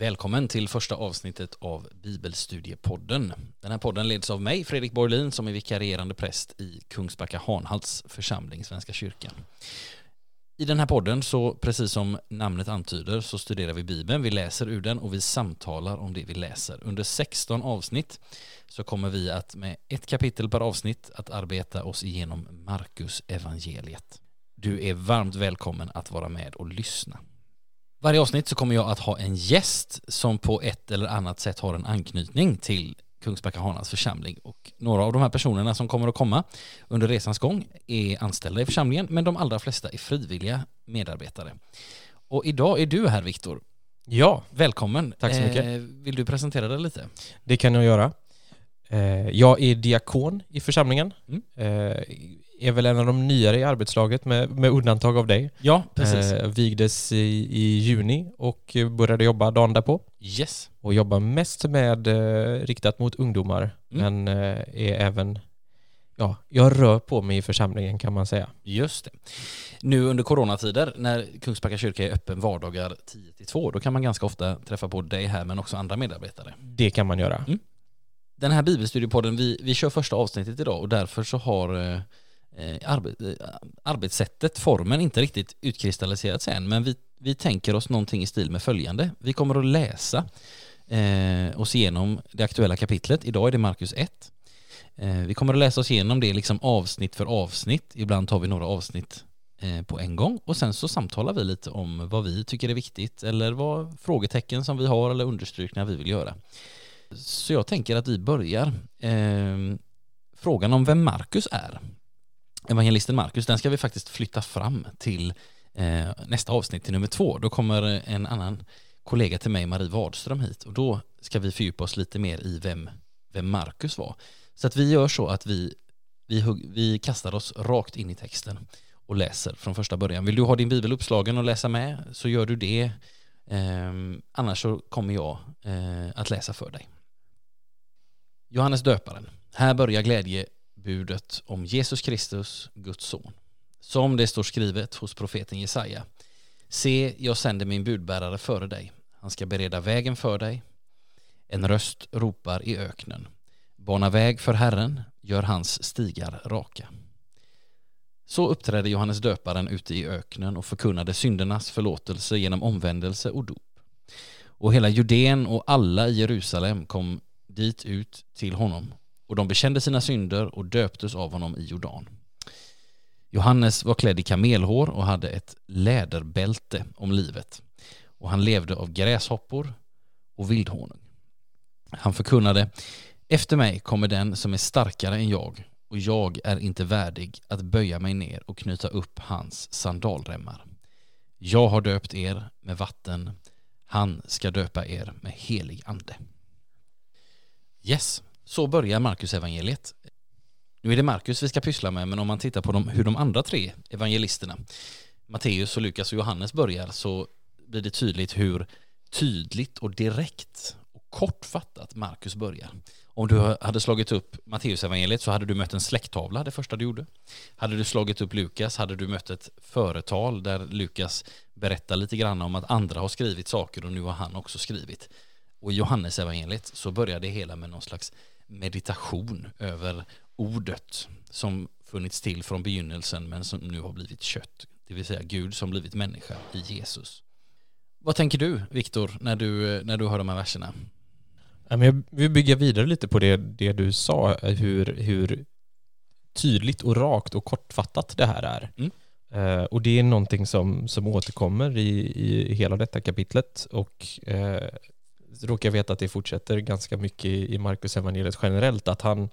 Välkommen till första avsnittet av Bibelstudiepodden. Den här podden leds av mig, Fredrik Borlin, som är vikarierande präst i Kungsbacka Hanhalts församling, Svenska kyrkan. I den här podden, så precis som namnet antyder, så studerar vi Bibeln, vi läser ur den och vi samtalar om det vi läser. Under 16 avsnitt så kommer vi att med ett kapitel per avsnitt att arbeta oss igenom Markus evangeliet. Du är varmt välkommen att vara med och lyssna. Varje avsnitt så kommer jag att ha en gäst som på ett eller annat sätt har en anknytning till Kungsbacka Hanas församling och några av de här personerna som kommer att komma under resans gång är anställda i församlingen men de allra flesta är frivilliga medarbetare. Och idag är du här Viktor. Ja, Välkommen. Tack så mycket. Eh, vill du presentera dig lite? det kan jag göra. Eh, Jag är diakon i församlingen. Mm. Eh, Är väl en av de nyare i arbetslaget med, med undantag av dig. Ja, precis. Eh, Vigdes i, i juni och började jobba dagen därpå. Yes. Och jobbar mest med riktat mot ungdomar. Mm. Men är även, ja, jag rör på mig i församlingen kan man säga. Just det. Nu under coronatider när Kungsbacka kyrka är öppen vardagar 10 till 2 då kan man ganska ofta träffa på dig här men också andra medarbetare. Det kan man göra. Den här bibelstudiepodden, vi, vi kör första avsnittet idag och därför så har eh, eh arbet, eh, arbetssättet, formen inte riktigt utkristalliserats än men vi, vi tänker oss någonting i stil med följande. Vi kommer att läsa eh, oss igenom det aktuella kapitlet. Idag är det Markus 1. Eh, vi kommer att läsa oss igenom det liksom avsnitt för avsnitt. Ibland tar vi några avsnitt eh, på en gång och sen så samtalar vi lite om vad vi tycker är viktigt eller vad frågetecken som vi har eller understrykningar vi vill göra. Så jag tänker att vi börjar. Eh, frågan om vem Markus är. Evangelisten Markus, den ska vi faktiskt flytta fram till eh, nästa avsnitt, till nummer två. Då kommer en annan kollega till mig, Marie Wadström, hit och då ska vi fördjupa oss lite mer i vem, vem Markus var. Så att vi gör så att vi, vi, hugg, vi kastar oss rakt in i texten och läser från första början. Vill du ha din bibel uppslagen och läsa med så gör du det. Eh, annars så kommer jag eh, att läsa för dig. Johannes döparen. Här börjar glädjebudet om Jesus Kristus, Guds son. Som det står skrivet hos profeten Jesaja. Se, jag sänder min budbärare före dig. Han ska bereda vägen för dig. En röst ropar i öknen. Bana väg för Herren, gör hans stigar raka. Så uppträdde Johannes döparen ute i öknen och förkunnade syndernas förlåtelse genom omvändelse och dop. Och hela Judeen och alla i Jerusalem kom dit ut till honom och de bekände sina synder och döptes av honom i Jordan. Johannes var klädd i kamelhår och hade ett läderbälte om livet och han levde av gräshoppor och vildhonung. Han förkunnade Efter mig kommer den som är starkare än jag och jag är inte värdig att böja mig ner och knyta upp hans sandalremmar. Jag har döpt er med vatten, han ska döpa er med helig ande. Yes, så börjar Markus evangeliet. Nu är det Markus vi ska pyssla med, men om man tittar på de, hur de andra tre evangelisterna, Matteus, och Lukas och Johannes börjar, så blir det tydligt hur tydligt och direkt och kortfattat Markus börjar. Om du hade slagit upp Matteusevangeliet så hade du mött en släkttavla det första du gjorde. Hade du slagit upp Lukas hade du mött ett företal där Lukas berättar lite grann om att andra har skrivit saker och nu har han också skrivit. Och i Johannesevangeliet så börjar det hela med någon slags meditation över ordet som funnits till från begynnelsen men som nu har blivit kött. Det vill säga Gud som blivit människa i Jesus. Vad tänker du, Viktor, när du, när du hör de här verserna? Jag vill bygga vidare lite på det, det du sa, hur, hur tydligt och rakt och kortfattat det här är. Mm. Eh, och det är någonting som, som återkommer i, i hela detta kapitlet och eh, råkar veta att det fortsätter ganska mycket i, Markus evangeliet generellt, att han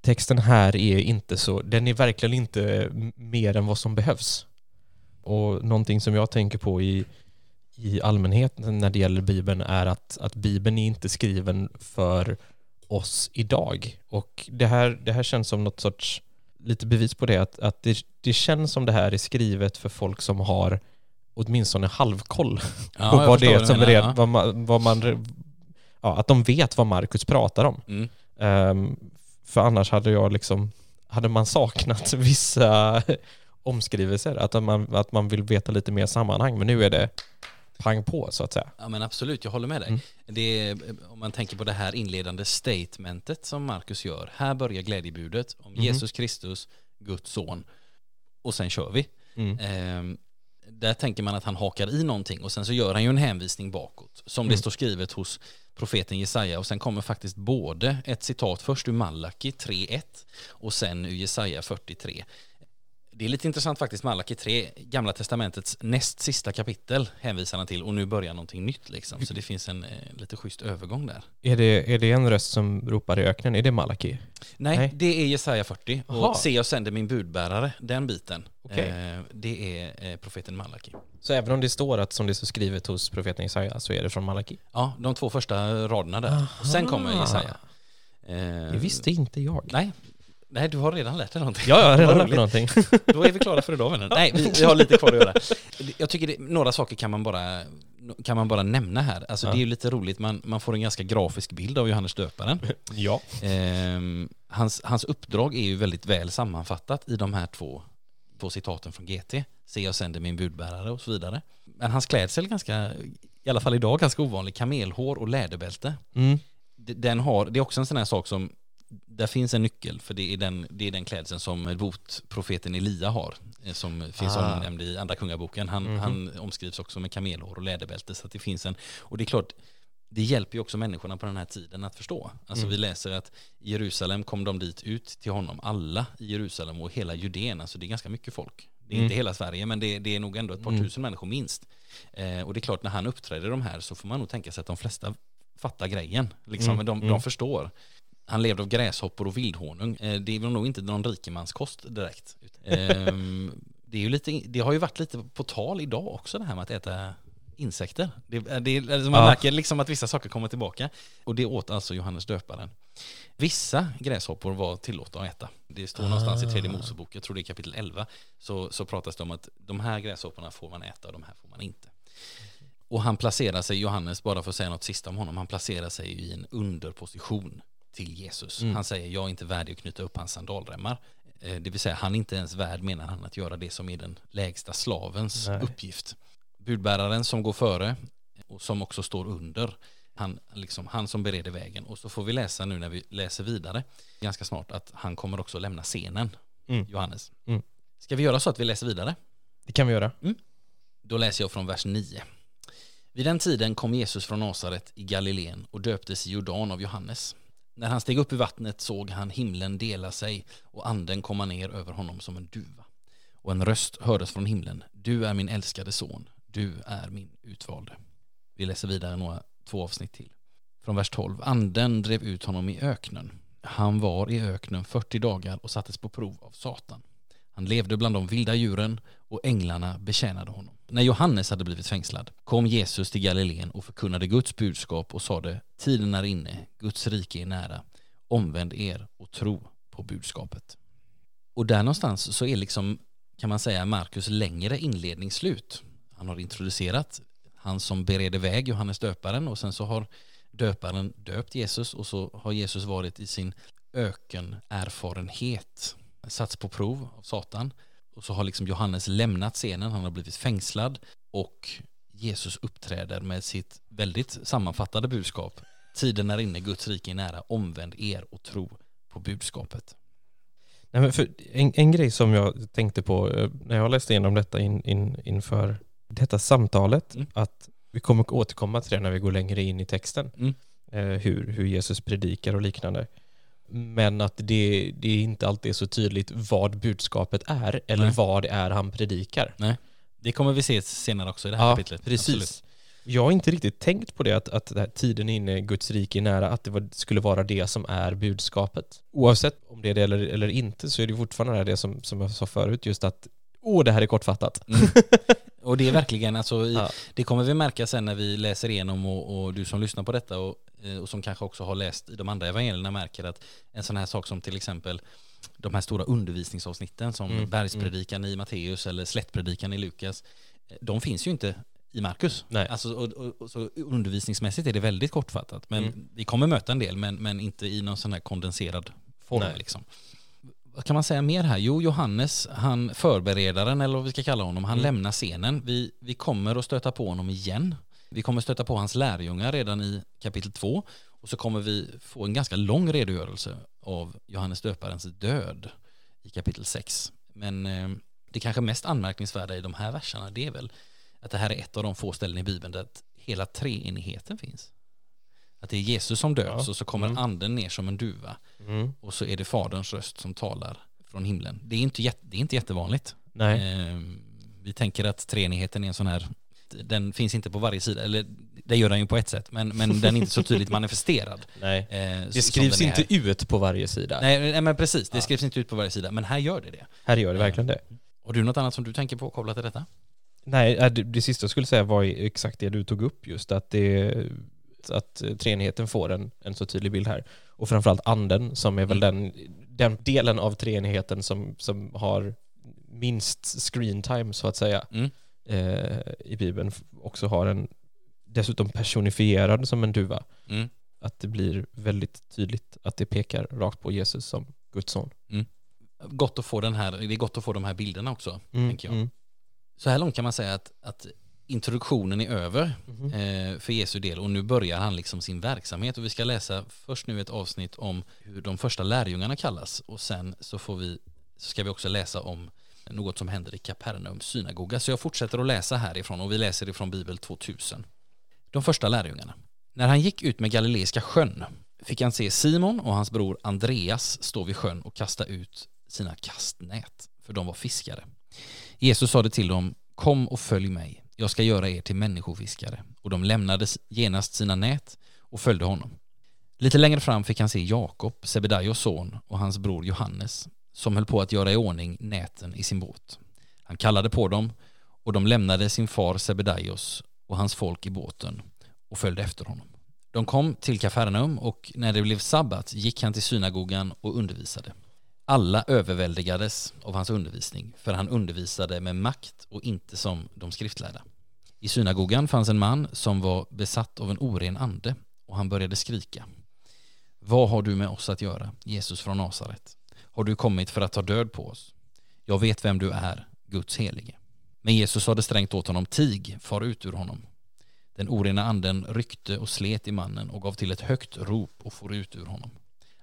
texten här är inte så, den är verkligen inte mer än vad som behövs. Och någonting som jag tänker på i, i allmänhet när det gäller Bibeln är att, att Bibeln är inte skriven för oss idag. Och det här, det här känns som något sorts, lite bevis på det, att, att det, det känns som det här är skrivet för folk som har åtminstone halvkoll Ja, på vad det är som menar, är, vad man, vad man, ja, att de vet vad Markus pratar om. Mm. Ehm, för annars hade jag liksom, hade man saknat vissa omskrivelser, att man, att man vill veta lite mer sammanhang. Men nu är det pang på så att säga. Ja men absolut, jag håller med dig. Mm. Det är, om man tänker på det här inledande statementet som Markus gör. Här börjar glädjebudet om Mhm. Jesus Kristus, Guds son. Och sen kör vi. Mm. Ehm, där tänker man att han hakar i någonting och sen så gör han ju en hänvisning bakåt. Som det Mm. står skrivet hos profeten Jesaja och sen kommer faktiskt både ett citat först ur Malaki 3.1 och sen ur Jesaja 43. Det är lite intressant faktiskt, Malaki 3, Gamla Testamentets näst sista kapitel hänvisar han till och nu börjar någonting nytt liksom. Så det finns en eh, lite schysst övergång där. Är, det, är det en röst som ropar i öknen? Är det Malaki? Nej, Nej. det är Jesaja 40 Aha. och se jag sänder min budbärare, den biten. Okej. Eh, det är eh, profeten Malaki. Så även om det står att som det står skrivet hos profeten Jesaja så är det från Malaki? Ja, de två första raderna där. Och sen kommer Aha. Jesaja. Det visste inte jag. Nej. Nej, du har redan lärt dig någonting. Ja, jag har redan lärt mig någonting. Då är vi klara för idag vänner. Nej, vi, vi har lite kvar att göra. Jag tycker det, några saker kan man bara, kan man bara nämna här. Alltså Ja. det är ju lite roligt, man, man får en ganska grafisk bild av Johannes döparen. ja. Ehm, hans, hans uppdrag är ju väldigt väl sammanfattat i de här två, två citaten från GT. Se jag sänder min budbärare och så vidare. Men hans klädsel är ganska, i alla fall idag, ganska ovanlig. Kamelhår och läderbälte. Mm. Den har, det är också en sån här sak som, där finns en nyckel för det är den, det är den klädseln som botprofeten Elia har. eh, Som finns Ah. omnämnd i andra kungaboken. Han, Mhm. han omskrivs också med kamelhår och läderbälte. Så att det finns en, och det är klart, det hjälper ju också människorna på den här tiden att förstå. Alltså Mm. vi läser att i Jerusalem kom de dit ut till honom, alla i Jerusalem och hela Judeen, alltså det är ganska mycket folk. Det är Mm. inte hela Sverige men det, det är nog ändå ett par Mm. tusen människor minst. Eh, och det är klart när han uppträder de här så får man nog tänka sig att de flesta fattar grejen. Liksom, Mm, de, mm. de förstår. Han levde av gräshoppor och vildhonung. Eh, det är väl nog inte någon rikemanskost direkt. Ehm, det, är ju lite, det har ju varit lite på tal idag också det här med att äta insekter. Det, det, alltså man Ja. märker liksom att vissa saker kommer tillbaka. Och det åt alltså Johannes döparen. Vissa gräshoppor var tillåtna att äta. Det står någonstans i tredje Ah. Mosebok, jag tror det är kapitel 11, så, så pratas det om att de här gräshopporna får man äta och de här får man inte. Och han placerar sig, Johannes, bara för att säga något sista om honom, han placerar sig i en underposition till Jesus. Mm. Han säger, jag är inte värdig att knyta upp hans sandalremmar. Eh, Det vill säga, han är inte ens värd, menar han, att göra det som är den lägsta slavens Nej. uppgift. Budbäraren som går före och som också står under, han, liksom, han som bereder vägen. Och så får vi läsa nu när vi läser vidare, ganska snart, att han kommer också lämna scenen, Mm. Johannes. Mm. Ska vi göra så att vi läser vidare? Det kan vi göra. Då läser jag från vers 9. Vid den tiden kom Jesus från Nasaret i Galileen och döptes i Jordan av Johannes. När han steg upp i vattnet såg han himlen dela sig och anden komma ner över honom som en duva. Och en röst hördes från himlen. Du är min älskade son. Du är min utvalde. Vi läser vidare några två avsnitt till. Från vers 12. Anden drev ut honom i öknen. Han var i öknen 40 dagar och sattes på prov av Satan. Han levde bland de vilda djuren och änglarna betjänade honom. När Johannes hade blivit fängslad kom Jesus till Galileen och förkunnade Guds budskap och sade tiden är inne, Guds rike är nära. Omvänd er och tro på budskapet. Och där någonstans så är liksom, kan man säga, Markus längre inledning slut. Han har introducerat han som bereder väg, Johannes döparen, och sen så har döparen döpt Jesus och så har Jesus varit i sin ökenerfarenhet satts på prov av Satan. Och så har liksom Johannes lämnat scenen, han har blivit fängslad och Jesus uppträder med sitt väldigt sammanfattade budskap. Tiden är inne, Guds rike är nära, omvänd er och tro på budskapet. Nej, men för en, en grej som jag tänkte på eh, när jag läste igenom detta in, in, inför detta samtalet, Mm. att vi kommer återkomma till det när vi går längre in i texten, Mm. eh, hur, hur Jesus predikar och liknande. Men att det, det inte alltid är så tydligt vad budskapet är eller Nej. vad det är han predikar. Det kommer vi se senare också i det här Ja, kapitlet. precis. Absolut. Jag har inte riktigt tänkt på det, att, att det tiden är inne, Guds rike är nära, att det var, skulle vara det som är budskapet. Oavsett om det är det eller, eller inte så är det fortfarande det som, som jag sa förut, just att åh, det här är kortfattat. Mm. Och det är verkligen, alltså, i, Ja. det kommer vi märka sen när vi läser igenom och, och du som lyssnar på detta och, eh, och som kanske också har läst i de andra evangelierna märker att en sån här sak som till exempel de här stora undervisningsavsnitten som Mm, bergspredikan i Matteus eller slättpredikan i Lukas, eh, de finns ju inte i Markus. Alltså, och, och, och, så undervisningsmässigt är det väldigt kortfattat, men Mm. vi kommer möta en del, men, men inte i någon sån här kondenserad form. Nej. Liksom. Vad kan man säga mer här? Jo, Johannes, han förberedaren eller vad vi ska kalla honom, han Mm. lämnar scenen. Vi, vi kommer att stöta på honom igen. Vi kommer stöta på hans lärjungar redan i kapitel 2 och så kommer vi få en ganska lång redogörelse av Johannes döparens död i kapitel 6. Men eh, det kanske mest anmärkningsvärda i de här verserna det är väl att det här är ett av de få ställen i Bibeln där hela treenigheten finns. Att det är Jesus som döds Ja. och så kommer Mm. anden ner som en duva Mm. och så är det faderns röst som talar från himlen. Det är inte, jätte, det är inte jättevanligt. Nej. Eh, vi tänker att treenigheten är en sån här, den finns inte på varje sida, eller det gör den ju på ett sätt, men, men den är inte så tydligt manifesterad. Nej. Eh, Det skrivs inte här. ut på varje sida. Nej, nej men precis, det Ja. skrivs inte ut på varje sida, men här gör det det. Här gör det verkligen det. Har du något annat som du tänker på kopplat till detta? Nej, äh, det, det sista jag skulle säga var exakt det du tog upp just, att, det, att treenigheten får en, en så tydlig bild här. Och framförallt anden som är väl den, den delen av treenigheten som, som har minst screen time så att säga Mm. eh, i Bibeln också har en dessutom personifierad som en duva. Mm. Att det blir väldigt tydligt att det pekar rakt på Jesus som Guds son. Gott att få den här, det är gott att få de här bilderna också, tänker jag. Mm. Så här långt kan man säga att, att introduktionen är över Mhm. eh, för Jesu del och nu börjar han liksom sin verksamhet och vi ska läsa först nu ett avsnitt om hur de första lärjungarna kallas och sen så får vi så ska vi också läsa om något som händer i Kapernaums synagoga. Så jag fortsätter att läsa härifrån och vi läser ifrån Bibel 2000. De första lärjungarna. När han gick ut med Galileiska sjön fick han se Simon och hans bror Andreas stå vid sjön och kasta ut sina kastnät, för de var fiskare. Jesus sade till dem, kom och följ mig, jag ska göra er till människofiskare. Och de lämnade genast sina nät och följde honom. Lite längre fram fick han se Jakob, Sebedaios son, och hans bror Johannes, som höll på att göra i ordning näten i sin båt. Han kallade på dem, och de lämnade sin far Sebedaios och hans folk i båten och följde efter honom. De kom till Kafarnaum och när det blev sabbat gick han till synagogan och undervisade. Alla överväldigades av hans undervisning, för han undervisade med makt och inte som de skriftlärda. I synagogan fanns en man som var besatt av en oren ande och han började skrika. Vad har du med oss att göra, Jesus från Nasaret? Har du kommit för att ta död på oss? Jag vet vem du är, Guds helige. Men Jesus sade strängt åt honom, tig, far ut ur honom. Den orena anden ryckte och slet i mannen och gav till ett högt rop och for ut ur honom.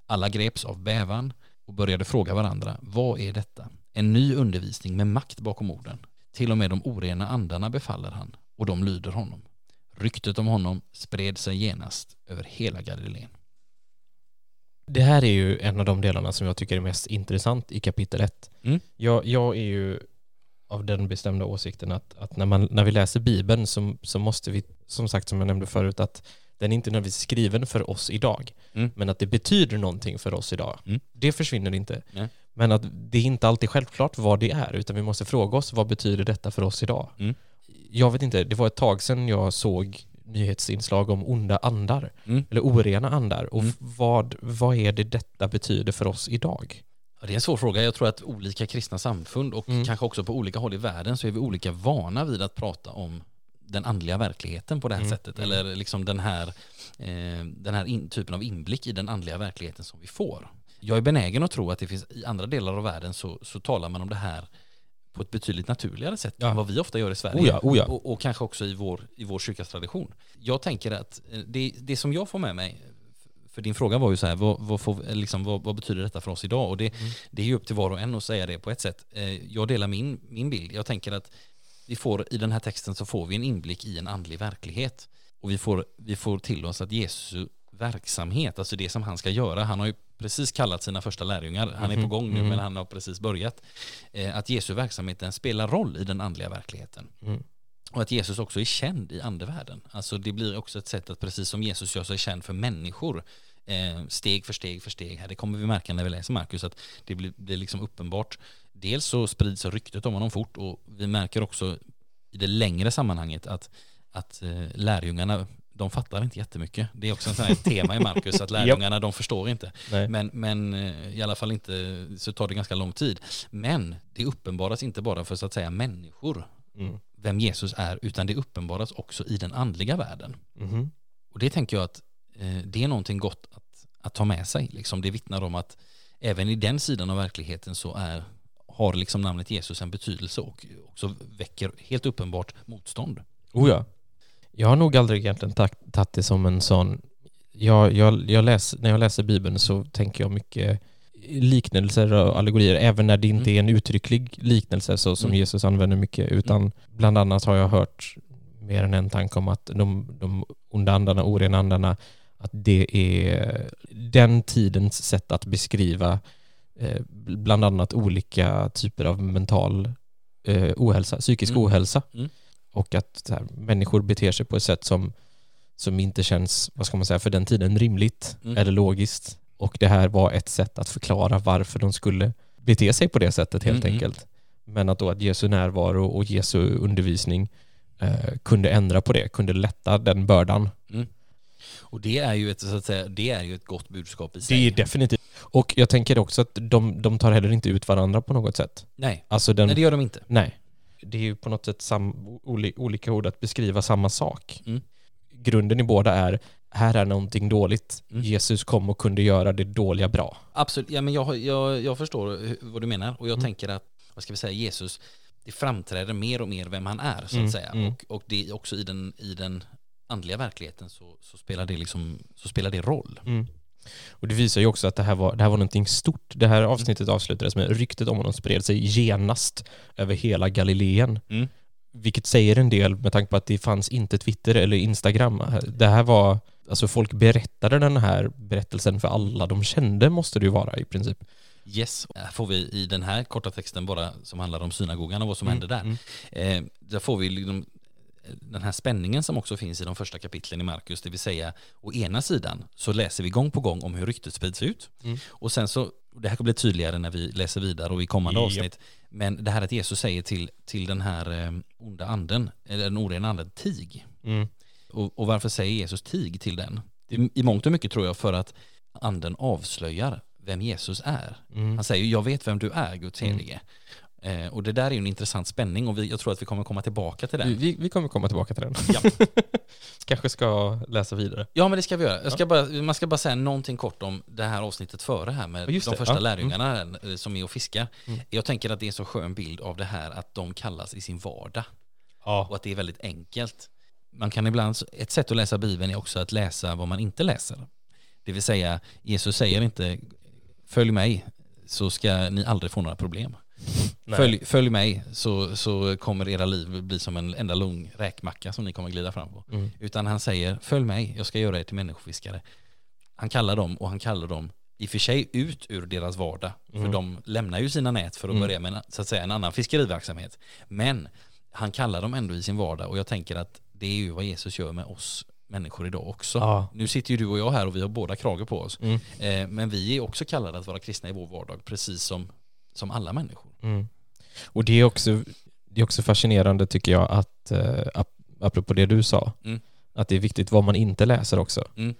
Alla greps av bävan och började fråga varandra, vad är detta? En ny undervisning med makt bakom orden. Till och med de orena andarna befaller han och de lyder honom. Ryktet om honom spred sig genast över hela Galileen. Det här är ju en av de delarna som jag tycker är mest intressant i kapitel 1. Mm. Jag, jag är ju av den bestämda åsikten att, att när, man, när vi läser Bibeln så, så måste vi, som sagt som jag nämnde förut, att den är inte nödvändigtvis skriven för oss idag, Mm. men att det betyder någonting för oss idag. Mm. Det försvinner inte. Nej. Men att det är inte alltid självklart vad det är, utan vi måste fråga oss vad betyder detta för oss idag? Mm. Jag vet inte, det var ett tag sedan jag såg nyhetsinslag om onda andar, Mm. eller orena andar. Och Mm. vad, vad är det detta betyder för oss idag? Ja, det är en svår fråga. Jag tror att olika kristna samfund och Mm. kanske också på olika håll i världen så är vi olika vana vid att prata om den andliga verkligheten på det här Mm. sättet. Mm. Eller liksom den här, eh, den här in, typen av inblick i den andliga verkligheten som vi får. Jag är benägen att tro att det finns i andra delar av världen så, så talar man om det här på ett betydligt naturligare sätt Ja. än vad vi ofta gör i Sverige. Oh ja, oh ja. Och, och kanske också i vår, i vår kyrkas tradition. Jag tänker att eh, det, det som jag får med mig, för din fråga var ju så här, vad, vad, får, liksom, vad, vad betyder detta för oss idag? Och det, Mm. det är ju upp till var och en att säga det på ett sätt. Eh, Jag delar min, min bild. Jag tänker att vi får, i den här texten så får vi en inblick i en andlig verklighet. Och vi får, vi får till oss att Jesu verksamhet, alltså det som han ska göra, han har ju precis kallat sina första lärjungar, han är på Mhm, gång nu mhm. men han har precis börjat. Eh, Att Jesu verksamhet den spelar roll i den andliga verkligheten. Mm. Och att Jesus också är känd i andevärlden. Alltså det blir också ett sätt att precis som Jesus gör sig känd för människor, eh, steg för steg för steg här, det kommer vi märka när vi läser Markus, att det blir, blir liksom uppenbart. Dels så sprids ryktet om honom fort och vi märker också i det längre sammanhanget att, att eh, lärjungarna, de fattar inte jättemycket. Det är också en sån här tema i Markus, att lärjungarna de förstår inte. Nej. Men, men eh, i alla fall inte, så tar det ganska lång tid. Men det uppenbaras inte bara för så att säga människor, Mm. vem Jesus är, utan det uppenbaras också i den andliga världen. Mhm. Och det tänker jag att eh, det är någonting gott att, att ta med sig. Liksom. Det vittnar om att även i den sidan av verkligheten så är, har liksom namnet Jesus en betydelse och också väcker helt uppenbart motstånd. Oh ja. Jag har nog aldrig egentligen tagit det som en sån... Jag, jag, jag läser, när jag läser Bibeln så tänker jag mycket liknelser och allegorier, även när det inte är en uttrycklig liknelse så som Mm. Jesus använder mycket, utan bland annat har jag hört mer än en tanke om att de, de onda andarna, orena andarna, att det är den tidens sätt att beskriva bland annat olika typer av mental eh, ohälsa, psykisk Mm. ohälsa. Mm. Och att här, människor beter sig på ett sätt som, som inte känns, vad ska man säga, för den tiden rimligt Mm. eller logiskt. Och det här var ett sätt att förklara varför de skulle bete sig på det sättet helt Mm, mm. enkelt. Men att då att Jesu närvaro och Jesu undervisning eh, kunde ändra på det, kunde lätta den bördan. Och det är ju ett, så att säga, det är ju ett gott budskap i Det sig. är definitivt. Och jag tänker också att de, de tar heller inte ut varandra på något sätt. Nej, Alltså den, nej det gör de inte. Nej. Det är ju på något sätt sam, oli, olika ord att beskriva samma sak. Mm. Grunden i båda är, här är någonting dåligt. Mm. Jesus kom och kunde göra det dåliga bra. Absolut, ja, men jag, jag, jag förstår vad du menar och jag Mm. tänker att, vad ska vi säga, Jesus, det framträder mer och mer vem han är så att Mm, säga. mm. Och, och det är också i den, i den andliga verkligheten så, så, spelar det liksom, så spelar det roll. Mm. Och det visar ju också att det här var, det här var någonting stort. Det här avsnittet avslutades med ryktet om honom spred sig genast över hela Galileen. Mm. Vilket säger en del med tanke på att det fanns inte Twitter eller Instagram. Det här var, alltså folk berättade den här berättelsen för alla de kände måste det ju vara i princip. Yes, här får vi i den här korta texten bara som handlar om synagogan och vad som hände där. Mm. Eh, där får vi liksom den här spänningen som också finns i de första kapitlen i Markus, det vill säga å ena sidan så läser vi gång på gång om hur ryktet sprids ut Mm. och sen så, det här kommer bli tydligare när vi läser vidare och i kommande Japp. avsnitt, men det här att Jesus säger till, till den här eh, onda anden, eller den orena anden, tig. Mm. Och, och varför säger Jesus tig till den? I, mångt och mycket tror jag för att anden avslöjar vem Jesus är. Mm. Han säger jag vet vem du är, Guds Mm. Eh, och det där är ju en intressant spänning och vi, jag tror att vi kommer komma tillbaka till den. vi, vi kommer komma tillbaka till den. Ja. Kanske ska läsa vidare. Ja men det ska vi göra. Ska bara, man ska bara säga någonting kort om det här avsnittet före här med de första Ja. lärjungarna eh, som är och fiskar. Mm. Jag tänker att det är en så skön bild av det här att de kallas i sin vardag Ja. och att det är väldigt enkelt. Man kan ibland, ett sätt att läsa Bibeln är också att läsa vad man inte läser. Det vill säga, Jesus säger inte följ mig så ska ni aldrig få några problem. Följ, följ mig så, så kommer era liv bli som en enda lång räkmacka som ni kommer glida fram på. Mm. Utan han säger följ mig, jag ska göra er till människofiskare. Han kallar dem och han kallar dem i och för sig ut ur deras vardag. För Mm. de lämnar ju sina nät för att Mm. börja med så att säga, en annan fiskeriverksamhet. Men han kallar dem ändå i sin vardag och jag tänker att det är ju vad Jesus gör med oss människor idag också. Ja. Nu sitter ju du och jag här och vi har båda krage på oss. Mm. Eh, men vi är också kallade att vara kristna i vår vardag, precis som, som alla människor. Mm. Och det är, också, det är också fascinerande tycker jag att, eh, ap- apropå det du sa, Mm. att det är viktigt vad man inte läser också. Mm.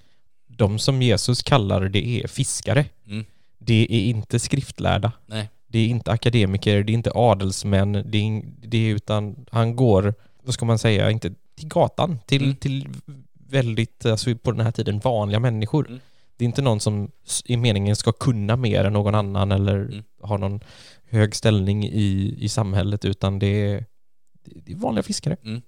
De som Jesus kallar det är fiskare. Mm. Det är inte skriftlärda. Nej. Det är inte akademiker, det är inte adelsmän, det är, det är utan han går, vad ska man säga, inte till gatan, till, Mm. till väldigt, alltså på den här tiden, vanliga människor. Det är inte någon som i meningen ska kunna mer än någon annan eller Mm. ha någon hög ställning i, i samhället utan det är, det är vanliga fiskare. Mm.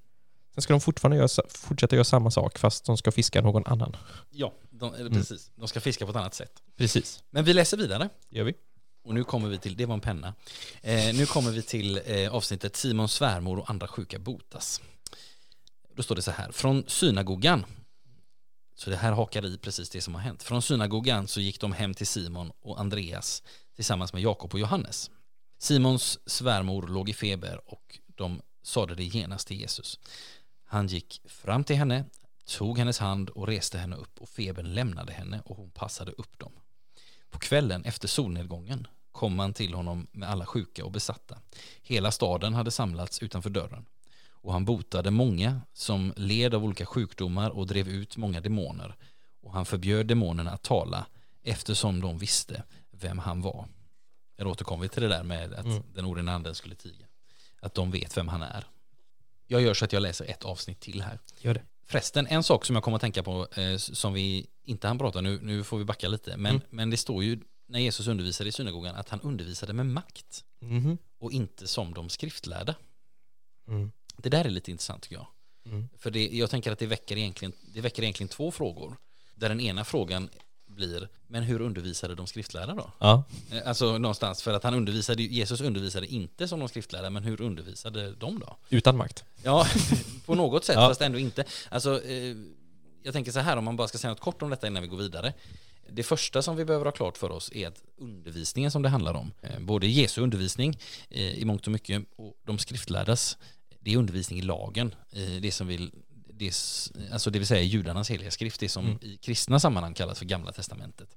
Sen ska de fortfarande göra, fortsätta göra samma sak fast de ska fiska någon annan. Ja, de, Mm. precis. De ska fiska på ett annat sätt. Precis. Men vi läser vidare. Gör vi. Och nu kommer vi till, det var en penna. Eh, nu kommer vi till eh, avsnittet Simons svärmor och andra sjuka botas. Då står det så här, från synagogan, så det här hakar i precis det som har hänt. Från synagogan så gick de hem till Simon och Andreas tillsammans med Jakob och Johannes. Simons svärmor låg i feber och de sade det genast till Jesus. Han gick fram till henne, tog hennes hand och reste henne upp och febern lämnade henne och hon passade upp dem. På kvällen efter solnedgången kom man till honom med alla sjuka och besatta. Hela staden hade samlats utanför dörren. Och han botade många som led av olika sjukdomar och drev ut många demoner. Och han förbjöd demonerna att tala eftersom de visste vem han var. Jag återkommer vi till det där med att Mm. den orena anden skulle tiga. Att de vet vem han är. Jag gör så att jag läser ett avsnitt till här. Gör det. Förresten, en sak som jag kommer att tänka på eh, som vi inte hann prata nu, nu får vi backa lite, men, Mm. men det står ju när Jesus undervisade i synagogan att han undervisade med makt Mhm. och inte som de skriftlärda. Mm. Det där är lite intressant tycker jag. Mm. För det, jag tänker att det väcker, egentligen, det väcker egentligen två frågor. Där den ena frågan blir, men hur undervisade de skriftlärda då? Ja. Eh, Alltså någonstans, för att han undervisade, Jesus undervisade inte som de skriftlärda, men hur undervisade de då? Utan makt. Ja, på något sätt, Ja. fast ändå inte. Alltså, eh, jag tänker så här, om man bara ska säga något kort om detta innan vi går vidare. Det första som vi behöver ha klart för oss är att undervisningen som det handlar om, eh, både Jesu undervisning i mångt och mycket och de skriftlärdas, det är undervisning i lagen, det som vill det, alltså det vill säga judarnas heliga skrift, det som Mm. i kristna sammanhang kallas för gamla testamentet.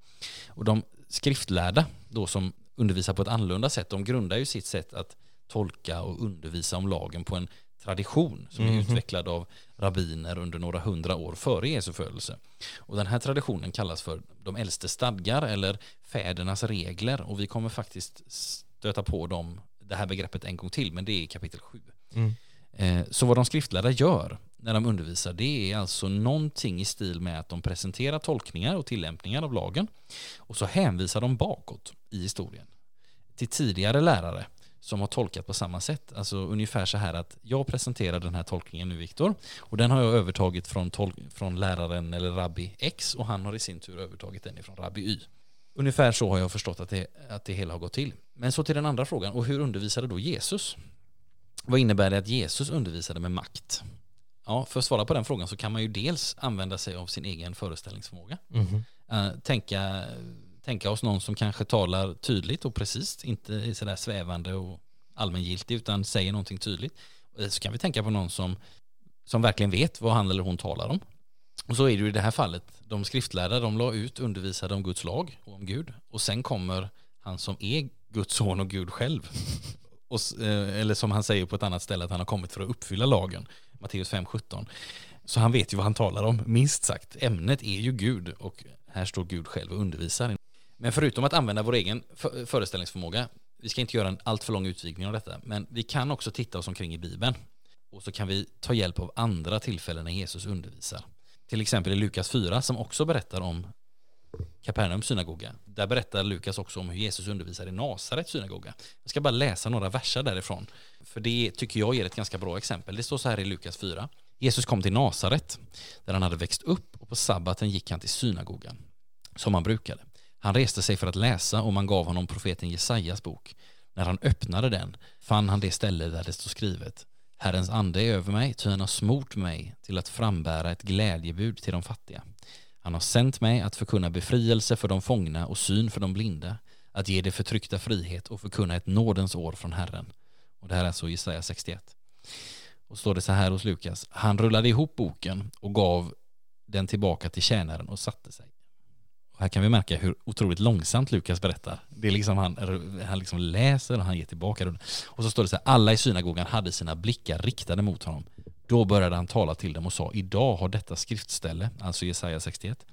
Och de skriftlärda då som undervisar på ett annorlunda sätt, de grundar ju sitt sätt att tolka och undervisa om lagen på en tradition som är Mhm. utvecklad av rabbiner under några hundra år före Jesu födelse. Och den här traditionen kallas för de äldste stadgar eller fädernas regler och vi kommer faktiskt stöta på dem, det här begreppet en gång till, men det är i kapitel 7. Mm. Eh, så vad de skriftlärda gör när de undervisar det är alltså någonting i stil med att de presenterar tolkningar och tillämpningar av lagen och så hänvisar de bakåt i historien till tidigare lärare som har tolkat på samma sätt. Alltså ungefär så här att jag presenterar den här tolkningen nu Viktor och den har jag övertagit från, från läraren eller rabbi X och han har i sin tur övertagit den ifrån rabbi Y. Ungefär så har jag förstått att det, att det hela har gått till. Men så till den andra frågan, och hur undervisade då Jesus? Vad innebär det att Jesus undervisade med makt? Ja, för att svara på den frågan så kan man ju dels använda sig av sin egen föreställningsförmåga. Mhm. Eh, tänka, tänka oss någon som kanske talar tydligt och precis, inte sådär svävande och allmängiltig utan säger någonting tydligt. Eh, Så kan vi tänka på någon som, som verkligen vet vad han eller hon talar om. Och så är det ju i det här fallet, de skriftlärda de la ut, undervisade om Guds lag och om Gud. Och sen kommer han som är Guds son och Gud själv. Och, eh, eller som han säger på ett annat ställe att han har kommit för att uppfylla lagen. Matteus 5.17. Så han vet ju vad han talar om, minst sagt. Ämnet är ju Gud och här står Gud själv och undervisar. Men förutom att använda vår egen föreställningsförmåga, vi ska inte göra en alltför lång utvikning av detta, men vi kan också titta oss omkring i Bibeln. Och så kan vi ta hjälp av andra tillfällen när Jesus undervisar. Till exempel i Lukas 4 som också berättar om Kapernaums synagoga. Där berättar Lukas också om hur Jesus undervisar i Nasarets synagoga. Jag ska bara läsa några verser därifrån. För det tycker jag ger ett ganska bra exempel. Det står så här i Lukas 4. Jesus kom till Nasaret där han hade växt upp och på sabbaten gick han till synagogan som han brukade. Han reste sig för att läsa och man gav honom profeten Jesajas bok. När han öppnade den fann han det ställe där det står skrivet Herrens ande är över mig, ty han har smort mig till att frambära ett glädjebud till de fattiga. Han har sänt mig att förkunna befrielse för de fångna och syn för de blinda, att ge det förtryckta frihet och förkunna ett nådens år från Herren. Och det här är alltså Jesaja 61. Och står det så här hos Lukas, han rullade ihop boken och gav den tillbaka till tjänaren och satte sig. Och här kan vi märka hur otroligt långsamt Lukas berättar. Det är liksom han, han liksom läser och han ger tillbaka den. Och så står det så här, alla i synagogan hade sina blickar riktade mot honom. Då började han tala till dem och sa, idag har detta skriftställe, alltså Jesaja 61,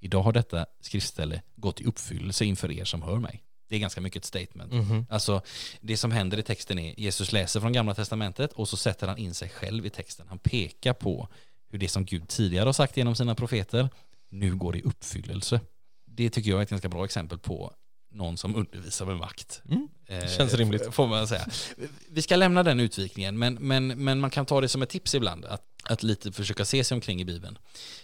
idag har detta skriftställe gått i uppfyllelse inför er som hör mig. Det är ganska mycket ett statement. Mhm. Alltså det som händer i texten är Jesus läser från gamla testamentet och så sätter han in sig själv i texten. Han pekar på hur det som Gud tidigare har sagt genom sina profeter nu går i uppfyllelse. Det tycker jag är ett ganska bra exempel på någon som undervisar med makt. Mm. Eh, Känns rimligt. Får man säga. Vi ska lämna den utvikningen men, men, men man kan ta det som ett tips ibland att, att lite försöka se sig omkring i Bibeln.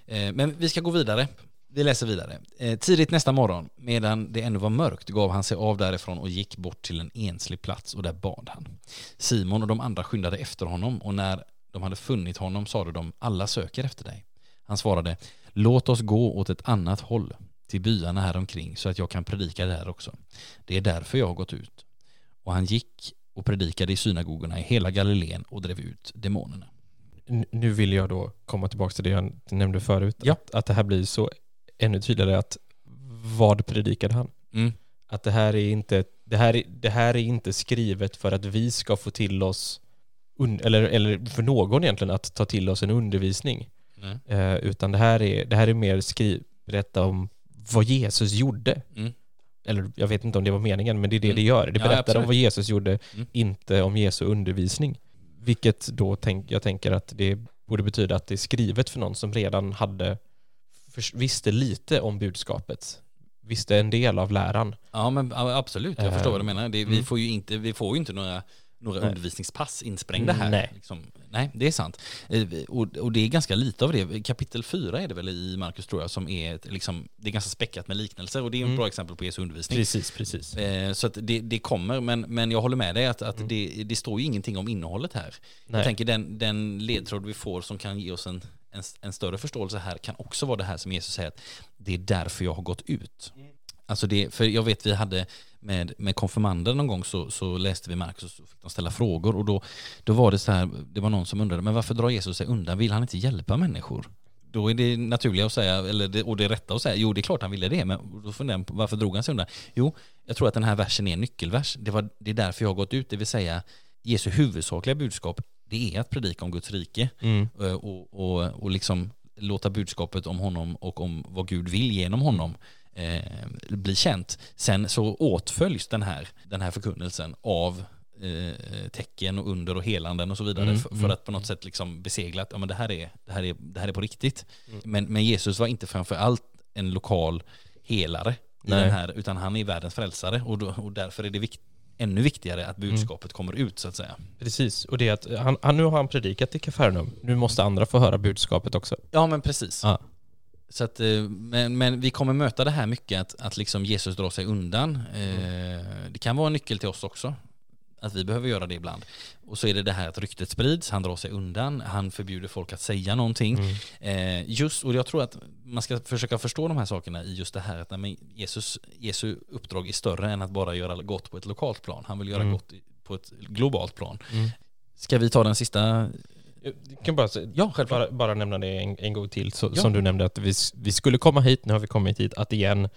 Eh, Men vi ska gå vidare. Vi läser vidare. Eh, tidigt nästa morgon, medan det ännu var mörkt, gav han sig av därifrån och gick bort till en enslig plats och där bad han. Simon och de andra skyndade efter honom och när de hade funnit honom sade de, alla söker efter dig. Han svarade, låt oss gå åt ett annat håll, till byarna här omkring så att jag kan predika där också. Det är därför jag har gått ut. Och han gick och predikade i synagogorna i hela Galileen och drev ut demonerna. Nu vill jag då komma tillbaka till det jag nämnde förut. Ja. Att, att det här blir så ännu tydligare att vad predikade han? Mm. Att det här är inte, det här är, det här är inte skrivet för att vi ska få till oss, eller, eller för någon egentligen, att ta till oss en undervisning. Nej. Eh, utan det här är, det här är mer skriv, berätta om vad Jesus gjorde. Mm. Eller jag vet inte om det var meningen, men det är det Mm. det gör. Det Ja, berättar absolut. om vad Jesus gjorde, Mm. inte om Jesu undervisning. Vilket då tänk, jag tänker att det borde betyda att det är skrivet för någon som redan hade, för, visste lite om budskapet. visste en del av läran. Ja men ja, absolut, jag förstår vad du Eh, menar. Det, vi, mm. får ju inte, vi får ju inte några, några Nej. undervisningspass insprängda här. Nej. Liksom. Nej, det är sant. Eh, Och, och det är ganska lite av det. Kapitel 4 är det väl i Markus tror jag, som är, ett, liksom, det är ganska späckat med liknelser och det är en Mm. bra exempel på Jesu undervisning. Precis, precis. Eh, Så att det, det kommer, men, men jag håller med dig att, att Mm. det, det står ju ingenting om innehållet här. Nej. Jag tänker den, den ledtråd vi får som kan ge oss en, en, en större förståelse här kan också vara det här som Jesus säger att det är därför jag har gått ut. Alltså det, för jag vet vi hade med, med konfirmander någon gång så, så läste vi Markus och så fick de ställa frågor och då, då var det så här, det var någon som undrade, men varför drar Jesus sig undan? Vill han inte hjälpa människor? Då är det naturliga att säga, eller det, och det rätta att säga, jo det är klart han ville det, men då funderar jag på varför drog han sig undan? Jo, jag tror att den här versen är en nyckelvers. Det, var, det är därför jag har gått ut, det vill säga Jesu huvudsakliga budskap, det är att predika om Guds rike Mm. eh, och, och, och liksom låta budskapet om honom och om vad Gud vill genom honom eh, bli känt. Sen så åtföljs den här, den här förkunnelsen av eh, tecken och under och helanden och så vidare Mm, för, för mm. att på något sätt liksom besegla att ja, men det, här är, det, här är, det här är på riktigt. Mm. Men, men Jesus var inte framför allt en lokal helare här, utan han är världens frälsare och, då, och därför är det vikt, ännu viktigare att Mm. budskapet kommer ut så att säga. Precis, och det är att han, han, nu har han predikat i Kafarnaum. Nu måste andra få höra budskapet också. Ja men precis. Ja. Så att, eh, men, men vi kommer möta det här mycket att, att liksom Jesus drar sig undan. Eh, Det kan vara en nyckel till oss också. Att vi behöver göra det ibland. Och så är det det här att ryktet sprids, han drar sig undan, han förbjuder folk att säga någonting. Mm. Eh, just, och jag tror att man ska försöka förstå de här sakerna i just det här att nej, Jesus, Jesu uppdrag är större än att bara göra gott på ett lokalt plan. Han vill göra Mm. gott på ett globalt plan. Mm. Ska vi ta den sista? Jag kan bara, säga- Ja, självklart. bara, bara nämna det en, en gång till, så, Ja. som du nämnde att vi, vi skulle komma hit, nu har vi kommit hit, att igen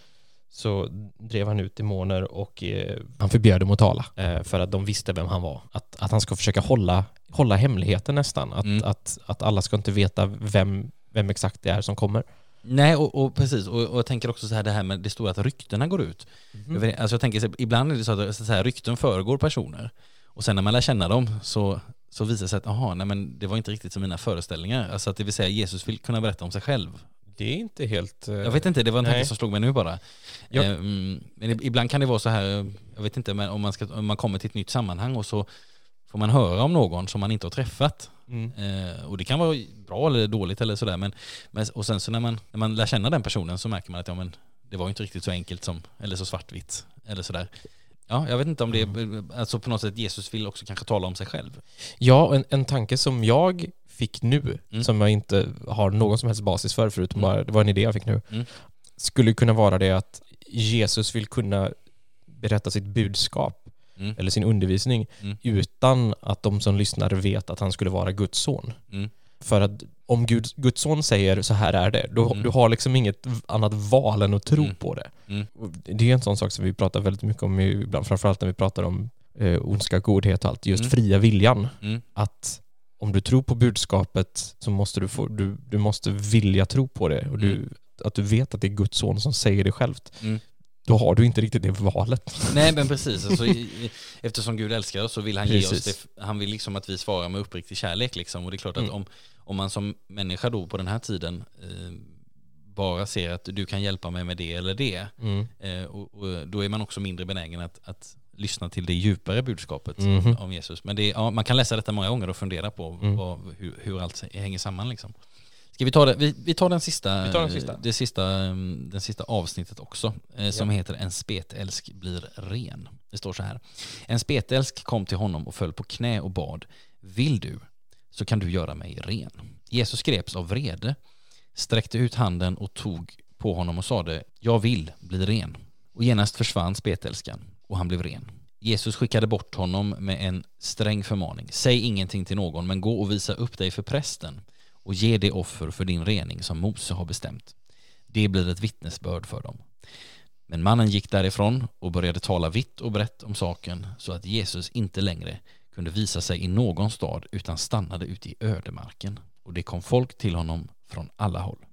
så drev han ut demoner och eh, han förbjöd dem att tala eh, för att de visste vem han var. Att, att han ska försöka hålla, hålla hemligheten nästan, att, Mm. att, att alla ska inte veta vem, vem exakt det är som kommer. Nej, och, och precis. Och, och jag tänker också så här det här med det stora att ryktena går ut. Mm. Alltså jag tänker, ibland är det så att så här, rykten föregår personer. Och sen när man lär känna dem så, så visar det sig att aha, nej men det var inte riktigt som mina föreställningar. Alltså att det vill säga Jesus vill kunna berätta om sig själv. Det är inte helt... eh, Jag vet inte, det var en tanke som slog mig nu bara. Ja. Eh, mm, men ib- ibland kan det vara så här, jag vet inte, men om man, ska, om man kommer till ett nytt sammanhang och så får man höra om någon som man inte har träffat. Mm. Eh, och det kan vara bra eller dåligt eller sådär. Men, men, och sen så när man, när man lär känna den personen så märker man att ja, men, det var inte riktigt så enkelt som, eller så svartvitt. Eller sådär. Ja, jag vet inte om det är, alltså på något sätt Jesus vill också kanske tala om sig själv. Ja, en, en tanke som jag fick nu, Mm. som jag inte har någon som helst basis för, förutom Mm. bara, det var en idé jag fick nu, Mm. skulle kunna vara det att Jesus vill kunna berätta sitt budskap Mm. eller sin undervisning Mm. utan att de som lyssnar vet att han skulle vara Guds son. För att om Gud, Guds son säger så här är det, då, Mm. du har liksom inget annat val än att tro Mm. på det. Mm. Det är en sån sak som vi pratar väldigt mycket om ibland, framförallt när vi pratar om eh, ondska, godhet och allt, just Mm. fria viljan. Mm. Att om du tror på budskapet så måste du få, du, du måste vilja tro på det och du, Mm. att du vet att det är Guds son som säger det självt. Mm. Då har du inte riktigt det valet. Nej men precis, alltså, eftersom Gud älskar oss så vill han ge oss Precis. det, han vill liksom att vi svarar med uppriktig kärlek liksom. Och det är klart att Mm. om, om man som människa då på den här tiden eh, bara ser att du kan hjälpa mig med det eller det, Mm. eh, och, och då är man också mindre benägen att, att lyssna till det djupare budskapet Mhm. om Jesus. Men det, ja, man kan läsa detta många gånger och fundera på Mm. vad, hur, hur allt hänger samman liksom. Ska vi ta det? Vi, vi tar den sista, Vi tar den sista. Det sista, mm, den sista avsnittet också, eh, som Ja. heter En spetälsk blir ren. Det står så här. En spetälsk kom till honom och föll på knä och bad. Vill du, så kan du göra mig ren. Jesus greps av vrede, sträckte ut handen och tog på honom och sade Jag vill bli ren. Och genast försvann spetälskan och han blev ren. Jesus skickade bort honom med en sträng förmaning. Säg ingenting till någon, men gå och visa upp dig för prästen och ge det offer för din rening som Mose har bestämt. Det blir ett vittnesbörd för dem. Men mannen gick därifrån och började tala vitt och brett om saken så att Jesus inte längre kunde visa sig i någon stad utan stannade ute i ödemarken. Och det kom folk till honom från alla håll.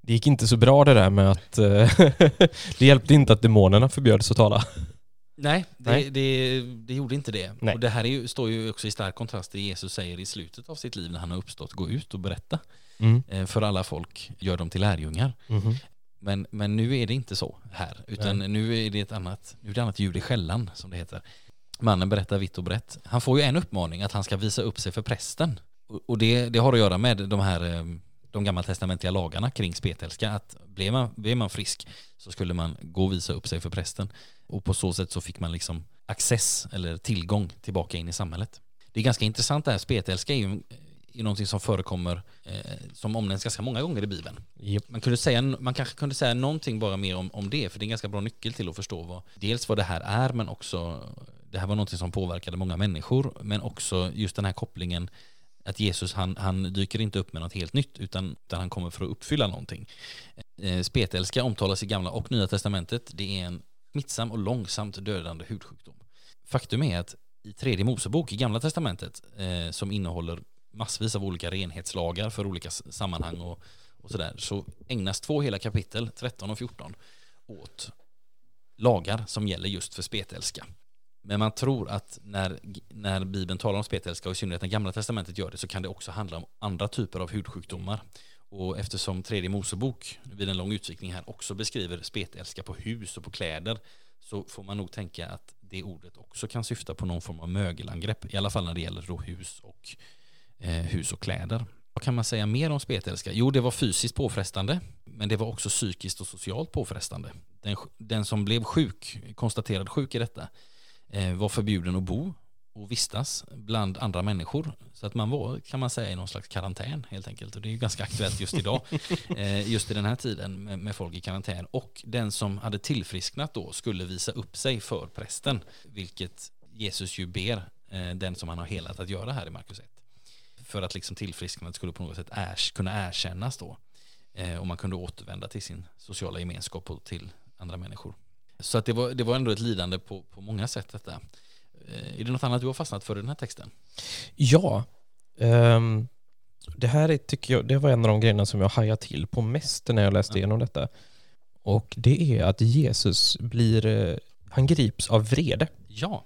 Det gick inte så bra det där med att eh, det hjälpte inte att demonerna förbjöds att tala. Nej, det, Nej. Det, det gjorde inte det. Nej. Och det här är ju, står ju också i stark kontrast till Jesus säger i slutet av sitt liv när han har uppstått. Gå ut och berätta Mm. eh, för alla folk, gör dem till lärjungar. Mhm. Men, men nu är det inte så här, utan nu är det ett annat, nu är det annat ljud i skällan som det heter. Mannen berättar vitt och brett. Han får ju en uppmaning att han ska visa upp sig för prästen. Och, och det, det har att göra med de här eh, de gammaltestamentliga lagarna kring spetälska. Att blev man, blev man frisk så skulle man gå och visa upp sig för prästen. Och på så sätt så fick man liksom access eller tillgång tillbaka in i samhället. Det är ganska intressant det här, spetälska är ju är någonting som förekommer, eh, som omnämns ganska många gånger i Bibeln. Yep. Man, kunde säga, man kanske kunde säga någonting bara mer om, om det, för det är en ganska bra nyckel till att förstå vad, dels vad det här är, men också, det här var någonting som påverkade många människor, men också just den här kopplingen att Jesus han, han dyker inte upp med något helt nytt utan, utan han kommer för att uppfylla någonting. Eh, spetälska omtalas i gamla och nya testamentet. Det är en smittsam och långsamt dödande hudsjukdom. Faktum är att i tredje Mosebok i gamla testamentet eh, som innehåller massvis av olika renhetslagar för olika sammanhang och, och sådär så ägnas två hela kapitel, 13 och 14, åt lagar som gäller just för spetälska. Men man tror att när, när Bibeln talar om spetälska och i synnerhet när Gamla Testamentet gör det så kan det också handla om andra typer av hudsjukdomar. Och eftersom tredje Mosebok vid en lång utvikning här också beskriver spetälska på hus och på kläder så får man nog tänka att det ordet också kan syfta på någon form av mögelangrepp, i alla fall när det gäller då hus och, eh, hus och kläder. Vad kan man säga mer om spetälska? Jo, det var fysiskt påfrestande, men det var också psykiskt och socialt påfrestande. Den, den som blev sjuk, konstaterad sjuk i detta, eh, var förbjuden att bo och vistas bland andra människor. Så att man var, kan man säga, i någon slags karantän helt enkelt. Och det är ju ganska aktuellt just idag, eh, just i den här tiden med, med, folk i karantän. Och den som hade tillfrisknat då skulle visa upp sig för prästen, vilket Jesus ju ber eh, den som han har helat att göra här i Markus 1. För att liksom tillfrisknandet skulle på något sätt ärs, kunna erkännas då. Eh, och man kunde återvända till sin sociala gemenskap och till andra människor. Så att det, var, det var ändå ett lidande på, på många sätt detta. Eh, är det något annat du har fastnat för i den här texten? Ja. Um, det här är, tycker jag, det var en av de grejerna som jag hajade till på mest när jag läste igenom detta. Och det är att Jesus blir, eh, han grips av vrede. Ja.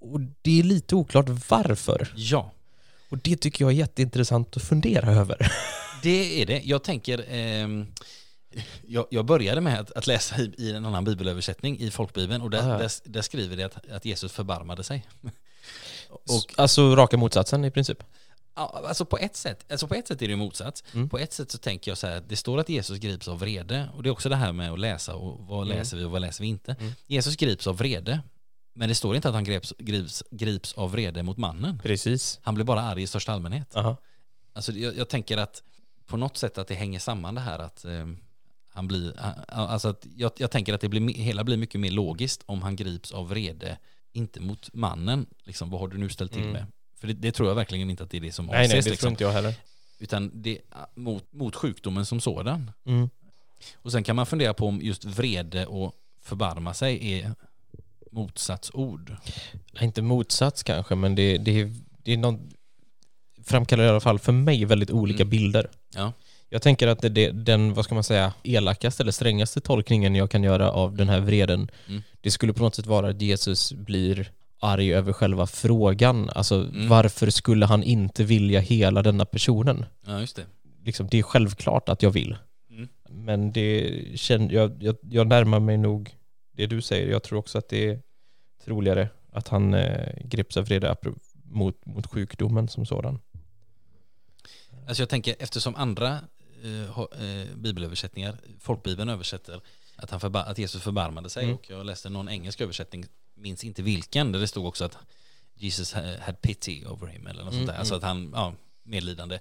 Och det är lite oklart varför. Ja. Och det tycker jag är jätteintressant att fundera över. Det är det. Jag tänker, eh, jag, jag, började med att, att läsa i, i, en annan bibelöversättning i folkbibeln och där, där, där, skriver det att, att Jesus förbarmade sig. och, alltså raka motsatsen i princip? Ja, alltså på ett sätt, alltså på ett sätt är det motsats. Mm. På ett sätt så tänker jag så här, det står att Jesus grips av vrede och det är också det här med att läsa och vad mm. läser vi och vad läser vi inte. Mm. Jesus grips av vrede, men det står inte att han grips, grips, grips av vrede mot mannen. Precis. Han blir bara arg i största allmänhet. Aha. Alltså jag, jag, tänker att på något sätt att det hänger samman det här att eh, han blir, alltså att jag, jag tänker att det blir, hela blir mycket mer logiskt om han grips av vrede, inte mot mannen, liksom vad har du nu ställt till mm. med? För det, det, tror jag verkligen inte att det är det som avses. Nej, det liksom. tror inte jag heller. Utan det, mot, mot sjukdomen som sådan. Mm. Och sen kan man fundera på om just vrede och förbarma sig är motsatsord. Inte motsats kanske, men det, det, det är någon, framkallar i alla fall för mig väldigt olika mm. bilder. Ja. Jag tänker att det, den, vad ska man säga, elakaste eller strängaste tolkningen jag kan göra av den här vreden, mm. det skulle på något sätt vara att Jesus blir arg över själva frågan. Alltså mm. varför skulle han inte vilja hela denna personen? Ja, just det. Liksom, det är självklart att jag vill. Mm. Men det känner, jag, jag, jag närmar mig nog det du säger. Jag tror också att det är troligare att han eh, greps av vrede mot, mot sjukdomen som sådan. Alltså jag tänker eftersom andra eh, eh, bibelöversättningar, folkbibeln översätter att, han förba- att Jesus förbarmade sig mm. och jag läste någon engelsk översättning, minns inte vilken, där det stod också att Jesus had pity over him eller något mm, sånt där, alltså mm. att han, ja, medlidande.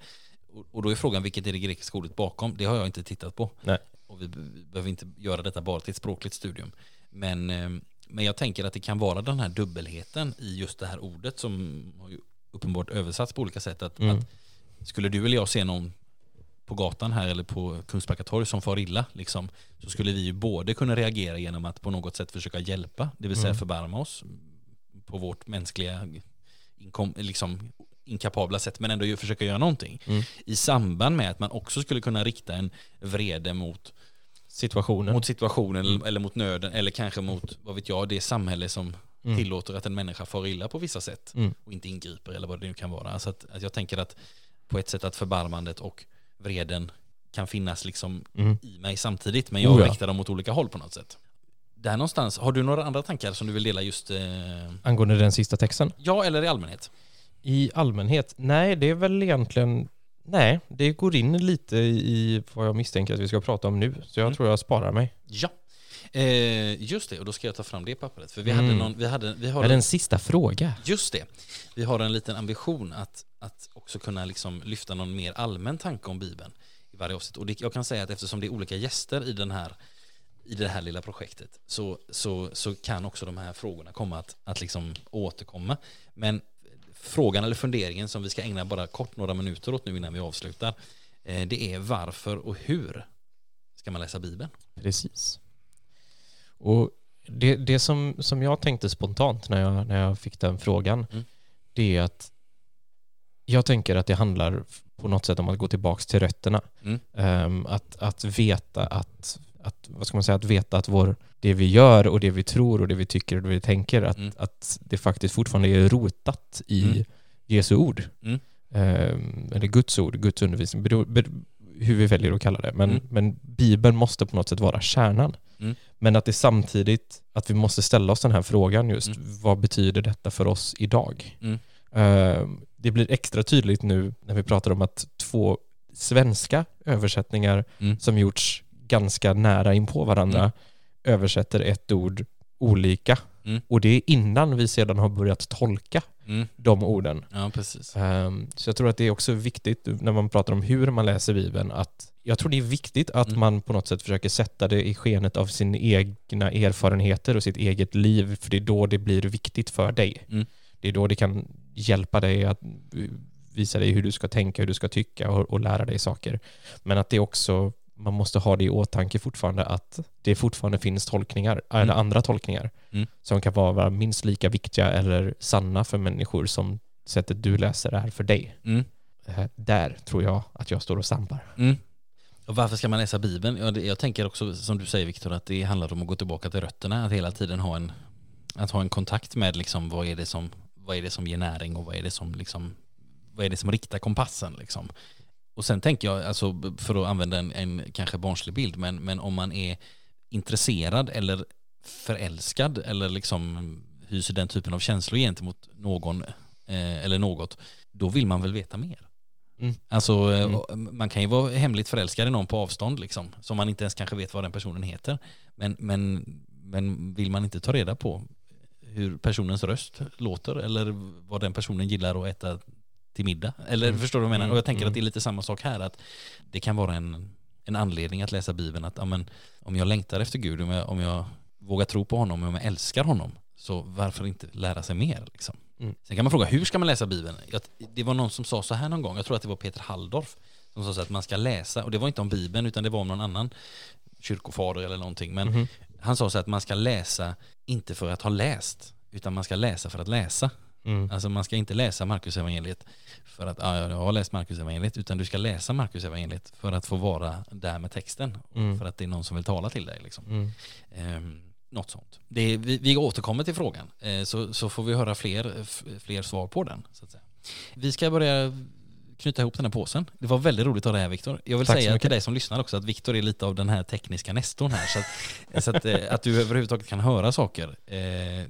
Och, och då är frågan vilket är det grekiska ordet bakom, det har jag inte tittat på. Nej. Och vi behöver inte göra detta bara till ett språkligt studium. Men, eh, men jag tänker att det kan vara den här dubbelheten i just det här ordet som har uppenbart översatts på olika sätt. Att, mm. att skulle du eller jag se någon på gatan här eller på Kungsbacka torg som far illa liksom, så skulle vi ju både kunna reagera genom att på något sätt försöka hjälpa, det vill säga mm. förbarma oss på vårt mänskliga inkom, liksom, inkapabla sätt men ändå försöka göra någonting. Mm. I samband med att man också skulle kunna rikta en vrede mot situationen, mot situationen mm. eller mot nöden eller kanske mot, vad vet jag, det samhälle som mm. tillåter att en människa far illa på vissa sätt mm. och inte ingriper eller vad det nu kan vara. Så att, att jag tänker att på ett sätt att förbarmandet och vreden kan finnas liksom Mm. i mig samtidigt, men jag Oh ja. riktar dem åt olika håll på något sätt. Där någonstans, har du några andra tankar som du vill dela just, eh, Angående den sista texten. ja eller i allmänhet? I allmänhet, nej det är väl egentligen, nej det går in lite i vad jag misstänker att vi ska prata om nu. Så jag Mm. tror jag sparar mig. Ja. Eh, just det, och då ska jag ta fram det pappret. För vi Mm. hade någon, vi hade, vi har Är det en sista fråga? Just det. Vi har en liten ambition att, att också kunna liksom lyfta någon mer allmän tanke om Bibeln i varje avsnitt. Och det, jag kan säga att eftersom det är olika gäster i, den här, i det här lilla projektet så, så, så kan också de här frågorna komma att, att liksom återkomma. Men frågan eller funderingen som vi ska ägna bara kort några minuter åt nu innan vi avslutar eh, det är varför och hur ska man läsa Bibeln? Precis. Och det, det som, som jag tänkte spontant när jag, när jag fick den frågan, Mm. det är att jag tänker att det handlar på något sätt om att gå tillbaka till rötterna. Mm. Ehm, att, att veta att, att, vad ska man säga, att veta att vår, det vi gör och det vi tror och det vi tycker och det vi tänker, att, Mm. att det faktiskt fortfarande är rotat i Mm. Jesu ord. Ehm, eller Guds ord, Guds undervisning, hur vi väljer att kalla det. Men, Mm. men Bibeln måste på något sätt vara kärnan. Mm. Men att det samtidigt, att vi måste ställa oss den här frågan just, Mm. vad betyder detta för oss idag? Ehm, det blir extra tydligt nu när vi pratar om att två svenska översättningar Mm. som gjorts ganska nära in på varandra Mm. översätter ett ord olika. Mm. Och det är innan vi sedan har börjat tolka Mm. de orden. Ja, precis. Ehm, Så jag tror att det är också viktigt när man pratar om hur man läser Bibeln att jag tror det är viktigt att Mm. man på något sätt försöker sätta det i skenet av sina egna erfarenheter och sitt eget liv för det är då det blir viktigt för dig. Mm. Det är då det kan hjälpa dig att visa dig hur du ska tänka, hur du ska tycka och, och lära dig saker. Men att det också, man måste ha det i åtanke fortfarande att det fortfarande finns tolkningar, eller Mm. andra tolkningar Mm. som kan vara minst lika viktiga eller sanna för människor som sättet du läser är för dig. Mm. Eh, Där tror jag att jag står och stampar. Mm. Och varför ska man läsa Bibeln? Ja, det, jag tänker också, som du säger Viktor, att det handlar om att gå tillbaka till rötterna, att hela tiden ha en, att ha en kontakt med liksom, vad, är det som, vad är det som ger näring och vad är det som, liksom, vad är det som riktar kompassen. Liksom. Och sen tänker jag, alltså, för att använda en, en kanske barnslig bild, men, men om man är intresserad eller förälskad eller liksom hyser den typen av känslor gentemot någon eh, eller något, då vill man väl veta mer. Mm. Alltså eh, Mm. och man kan ju vara hemligt förälskad i någon på avstånd liksom, som man inte ens kanske vet vad den personen heter. Men, men, men vill man inte ta reda på hur personens röst låter eller vad den personen gillar att äta till middag? Eller Mm. förstår du vad jag menar? Mm. Och jag tänker Mm. att det är lite samma sak här, att det kan vara en, en anledning att läsa Bibeln, att ja, men, om jag längtar efter Gud, om jag, om jag vågar tro på honom, om jag älskar honom, så varför inte lära sig mer? Liksom? Mm. Sen kan man fråga, hur ska man läsa Bibeln? Jag, det var någon som sa så här någon gång, jag tror att det var Peter Halldorf, som sa så att man ska läsa, och det var inte om Bibeln, utan det var om någon annan kyrkofader eller någonting, men Mhm. han sa så att man ska läsa, inte för att ha läst, utan man ska läsa för att läsa. Mm. Alltså man ska inte läsa Marcus evangeliet för att ja, jag har läst Marcus evangeliet utan du ska läsa Marcus evangeliet för att få vara där med texten. Mm. För att det är någon som vill tala till dig. Liksom. Mm. Ehm, något sånt. Det är, vi, vi återkommer till frågan eh, så, så får vi höra fler, fler svar på den. Så att säga. Vi ska börja knyta ihop den här påsen. Det var väldigt roligt att ha dig här Viktor. Jag vill Tack säga till dig som lyssnar också att Viktor är lite av den här tekniska nestorn här. Så att, så att, eh, att du överhuvudtaget kan höra saker, eh,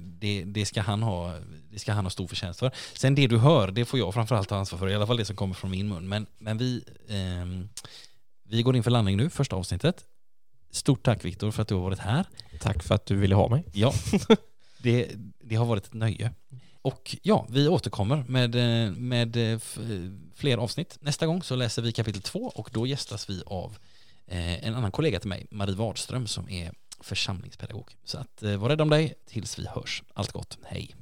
det, det, ska han ha, det ska han ha stor förtjänst för. Sen det du hör, det får jag framförallt ta ansvar för, i alla fall det som kommer från min mun. Men, men vi, ehm, vi går in för landning nu, första avsnittet. Stort tack Viktor för att du har varit här. Tack för att du ville ha mig. Ja, det, det har varit ett nöje. Och ja, vi återkommer med, eh, med eh, eh, fler avsnitt. Nästa gång så läser vi kapitel två och då gästas vi av en annan kollega till mig, Marie Wadström, som är församlingspedagog. Så att var rädd om dig tills vi hörs. Allt gott, hej!